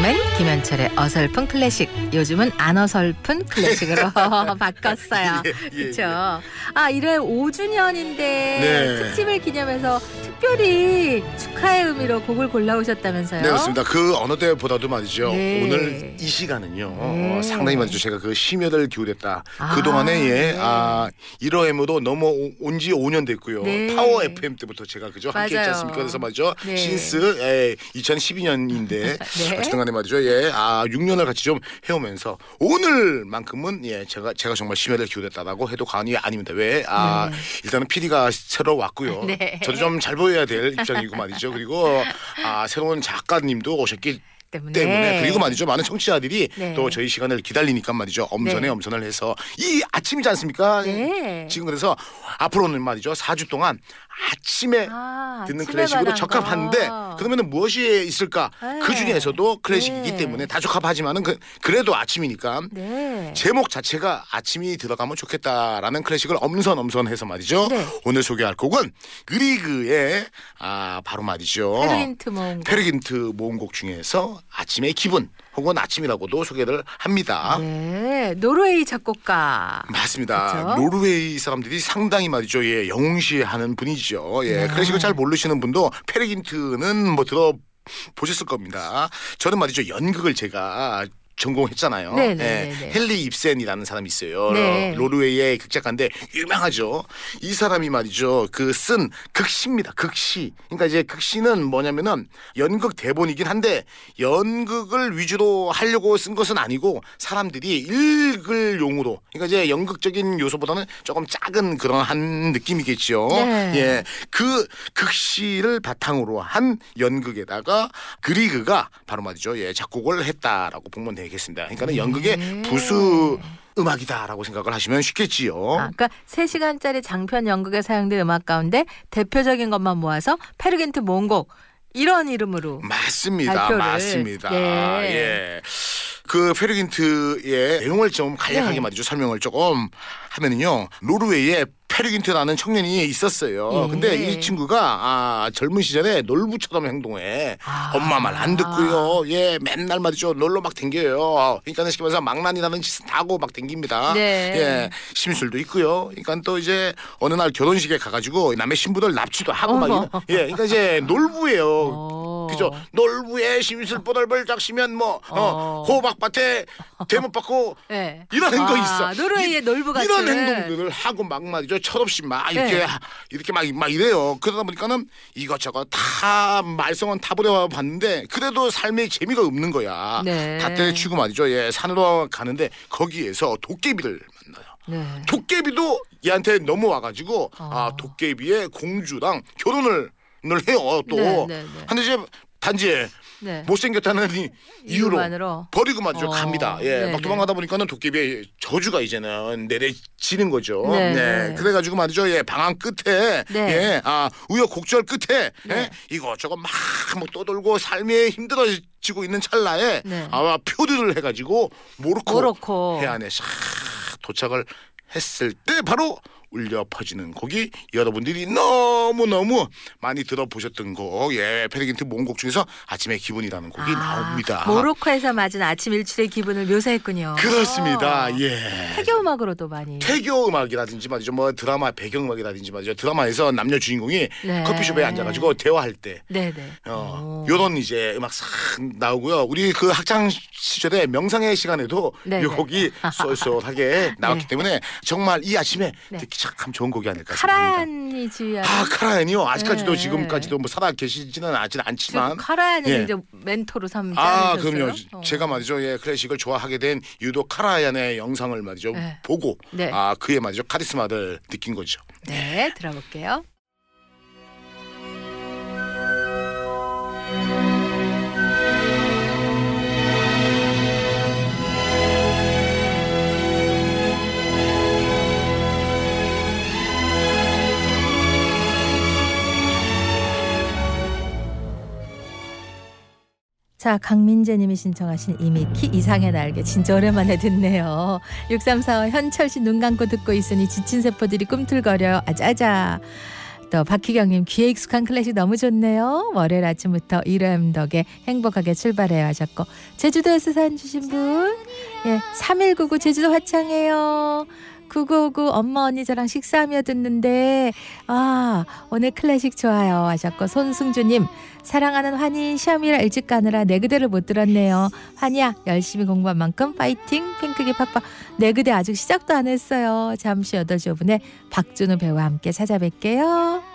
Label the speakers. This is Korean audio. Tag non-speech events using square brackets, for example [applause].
Speaker 1: 개그맨 김현철의 어설픈 클래식 요즘은 안 어설픈 클래식으로 [laughs] [laughs] 바꿨어요.
Speaker 2: 예, 예,
Speaker 1: 그렇죠. 아 이래 5주년인데
Speaker 2: 네.
Speaker 1: 특집을 기념해서 특별히 축하의 의미로 곡을 골라오셨다면서요?
Speaker 2: 네 그렇습니다. 그 어느 때보다도 말이죠.
Speaker 1: 네.
Speaker 2: 오늘 이 시간은요
Speaker 1: 네.
Speaker 2: 어, 상당히 말이죠. 제가 그 심혈을 기울였다.
Speaker 1: 아,
Speaker 2: 그 동안에 예,
Speaker 1: 네.
Speaker 2: 아 1호M으로 넘어 온 지 5년 됐고요.
Speaker 1: 네.
Speaker 2: 파워 FM 때부터 제가 그죠 함께 했지
Speaker 1: 맞아요.
Speaker 2: 않습니까? 그래서 말이죠.
Speaker 1: 네.
Speaker 2: 신스 예, 2012년인데 [laughs]
Speaker 1: 네.
Speaker 2: 어쨌든간에 말이죠. 예, 아 6년을 같이 좀 해오면서 오늘만큼은 예 제가 제가 정말 심혈을 기울였다라고 해도 과언이 아닙니다. 왜? 아
Speaker 1: 네.
Speaker 2: 일단은 PD가 새로 왔고요.
Speaker 1: 네.
Speaker 2: 저도 좀 잘 보여 야 될 입장이고 말이죠. 그리고 아 새로운 작가님도 오셨기
Speaker 1: 때문에,
Speaker 2: 때문에 그리고 말이죠 많은 청취자들이
Speaker 1: 네.
Speaker 2: 또 저희 시간을 기다리니까 말이죠 엄선에
Speaker 1: 네.
Speaker 2: 엄선을 해서 이 아침이지 않습니까?
Speaker 1: 네.
Speaker 2: 지금 그래서 앞으로는 말이죠 4주 동안 아침에
Speaker 1: 아,
Speaker 2: 듣는
Speaker 1: 아침에
Speaker 2: 클래식으로 적합한데
Speaker 1: 거.
Speaker 2: 그러면은 무엇이 있을까?
Speaker 1: 네.
Speaker 2: 그 중에서도 클래식이기
Speaker 1: 네.
Speaker 2: 때문에 다 적합하지만은 그, 그래도 아침이니까
Speaker 1: 네.
Speaker 2: 제목 자체가 아침이 들어가면 좋겠다라는 클래식을 엄선 엄선해서 말이죠.
Speaker 1: 네.
Speaker 2: 오늘 소개할 곡은 그리그의 아 바로 말이죠.
Speaker 1: 페르긴트 모음
Speaker 2: 페르긴트 모음곡 중에서 아침의 기분 혹은 아침이라고도 소개를 합니다.
Speaker 1: 네. 노르웨이 작곡가
Speaker 2: 맞습니다.
Speaker 1: 그쵸?
Speaker 2: 노르웨이 사람들이 상당히 말이죠. 예, 영웅시하는 분이죠. 예,
Speaker 1: 네.
Speaker 2: 클래식을 잘 모르시는 분도 페르귄트는 뭐 들어 보셨을 겁니다. 저는 말이죠. 연극을 제가 전공했잖아요.
Speaker 1: 네, 네,
Speaker 2: 예,
Speaker 1: 네, 네.
Speaker 2: 헨리 입센이라는 사람이 있어요.
Speaker 1: 네.
Speaker 2: 노르웨이의 극작가인데 유명하죠. 이 사람이 말이죠. 그 쓴 극시입니다. 극시. 그러니까 이제 극시는 뭐냐면은 연극 대본이긴 한데 연극을 위주로 하려고 쓴 것은 아니고 사람들이 읽을 용으로. 그러니까 이제 연극적인 요소보다는 조금 작은 그런 한 느낌이겠죠.
Speaker 1: 네.
Speaker 2: 예. 그 극시를 바탕으로 한 연극에다가 그리그가 바로 말이죠. 예, 작곡을 했다라고 보면 되 얘기했습니다. 그러니까 연극의
Speaker 1: 음.
Speaker 2: 부수 음악이다라고 생각을 하시면 쉽겠지요.
Speaker 1: 아, 그러니까 3시간짜리 장편 연극에 사용된 음악 가운데 대표적인 것만 모아서 페르귄트 모음곡 이런 이름으로
Speaker 2: 맞습니다.
Speaker 1: 발표를.
Speaker 2: 맞습니다.
Speaker 1: 예.
Speaker 2: 예. 그 페르귄트의 내용을 좀 간략하게만 네. 설명을 조금 하면은요. 노르웨이의 페르귄트라는 청년이 있었어요.
Speaker 1: 예.
Speaker 2: 근데 이 친구가 아, 젊은 시절에 놀부처럼 행동해.
Speaker 1: 아.
Speaker 2: 엄마 말 안 듣고요. 예, 맨날 말이죠. 놀러 막 댕겨요. 그러니까 쉽게 말해서 망나니라는 짓은 다 하고 막 댕깁니다.
Speaker 1: 네.
Speaker 2: 예, 심술도 있고요. 그러니까 또 이제 어느 날 결혼식에 가가지고 남의 신부들 납치도 하고 막. 이런, 예, 그러니까 이제 놀부예요.
Speaker 1: 어. 어.
Speaker 2: 그죠? 놀부에 심술 뽀들벌짝 시면 뭐 어,
Speaker 1: 어.
Speaker 2: 호박밭에 대못 받고 [laughs]
Speaker 1: 네.
Speaker 2: 이런 거
Speaker 1: 아,
Speaker 2: 있어.
Speaker 1: 노르웨이의
Speaker 2: 이-
Speaker 1: 놀부 같은
Speaker 2: 이런 행동들을 하고 막 말이죠. 철없이 막 이렇게
Speaker 1: 네.
Speaker 2: 이렇게 막, 막 이래요. 그러다 보니까는 이것저것 다 말썽은 다 부려 봤는데 그래도 삶에 재미가 없는 거야.
Speaker 1: 네.
Speaker 2: 다 때려치고 말이죠. 예, 산으로 가는데 거기에서 도깨비를 만나요.
Speaker 1: 네.
Speaker 2: 도깨비도 얘한테 넘어와가지고
Speaker 1: 어.
Speaker 2: 아 도깨비의 공주랑 결혼을 늘 해요 또.
Speaker 1: 네, 네, 네.
Speaker 2: 근데 이제 단지
Speaker 1: 네.
Speaker 2: 못생겼다는 이 이유로
Speaker 1: 이유만으로
Speaker 2: 버리고 말이죠
Speaker 1: 어,
Speaker 2: 갑니다. 예,
Speaker 1: 네,
Speaker 2: 막 도망가다 보니까는 도깨비의 저주가 이제는 내려지는 거죠.
Speaker 1: 네,
Speaker 2: 네,
Speaker 1: 네.
Speaker 2: 그래가지고 말이죠. 예, 방황 끝에
Speaker 1: 네.
Speaker 2: 예, 아 우여곡절 끝에
Speaker 1: 네.
Speaker 2: 예, 이것저것 막 뭐 떠돌고 삶에 힘들어지고 있는 찰나에
Speaker 1: 네.
Speaker 2: 아마 표류를 해가지고 모로코,
Speaker 1: 모로코.
Speaker 2: 해안에 싹 도착을 했을 때 바로 울려 퍼지는 곡이 여러분들이 너무 너무 많이 들어보셨던 곡, 예, 페르긴트 몽곡 중에서 아침의 기분이라는 곡이
Speaker 1: 아,
Speaker 2: 나옵니다.
Speaker 1: 모로코에서 맞은 아침 일출의 기분을 묘사했군요.
Speaker 2: 그렇습니다. 예.
Speaker 1: 태교 음악으로도 많이.
Speaker 2: 태교 음악이라든지 말이죠, 뭐 드라마 배경 음악이라든지 말이죠, 드라마에서 남녀 주인공이
Speaker 1: 네.
Speaker 2: 커피숍에 앉아가지고 대화할 때.
Speaker 1: 네네.
Speaker 2: 어,
Speaker 1: 오.
Speaker 2: 요런 이제 음악 싹 나오고요. 우리 그 학창 시절에 명상의 시간에도
Speaker 1: 네네.
Speaker 2: 이 곡이 [laughs] 쏠쏠하게 나왔기
Speaker 1: 네.
Speaker 2: 때문에 정말 이 아침에
Speaker 1: 네.
Speaker 2: 듣기 참 좋은 곡이 아닐까.
Speaker 1: 카라얀이 지휘하는.
Speaker 2: 아 카라얀이요. 아직까지도
Speaker 1: 네.
Speaker 2: 지금까지도 뭐 살아 계시지는 않진 않지만.
Speaker 1: 카라얀을
Speaker 2: 예.
Speaker 1: 이제 멘토로 삼지
Speaker 2: 아
Speaker 1: 않으셨어요?
Speaker 2: 그럼요.
Speaker 1: 어.
Speaker 2: 제가 말이죠. 예 클래식을 좋아하게 된 이유도 카라얀의 영상을 말이죠
Speaker 1: 네.
Speaker 2: 보고
Speaker 1: 네.
Speaker 2: 아 그의 말이죠 카리스마를 느낀 거죠.
Speaker 1: 네, 들어볼게요. 자, 강민재님이 신청하신 이미키 이상의 날개 진짜 오랜만에 듣네요. 6345 현철 씨 눈 감고 듣고 있으니 지친 세포들이 꿈틀거려요. 아자아자. 또 박희경님 귀에 익숙한 클래식 너무 좋네요. 월요일 아침부터 이름 덕에 행복하게 출발해요 하셨고 제주도에서 사연 주신 분 예, 3199 제주도 화창해요. 9959 엄마 언니 저랑 식사하며 듣는데 아 오늘 클래식 좋아요 하셨고 손승주님 사랑하는 환희 시험이라 일찍 가느라 내 그대를 못 들었네요. 환희야 열심히 공부한 만큼 파이팅! 핑크기 팍팍! 내 그대 아직 시작도 안 했어요. 잠시 8시 5분에 박준우 배우와 함께 찾아뵐게요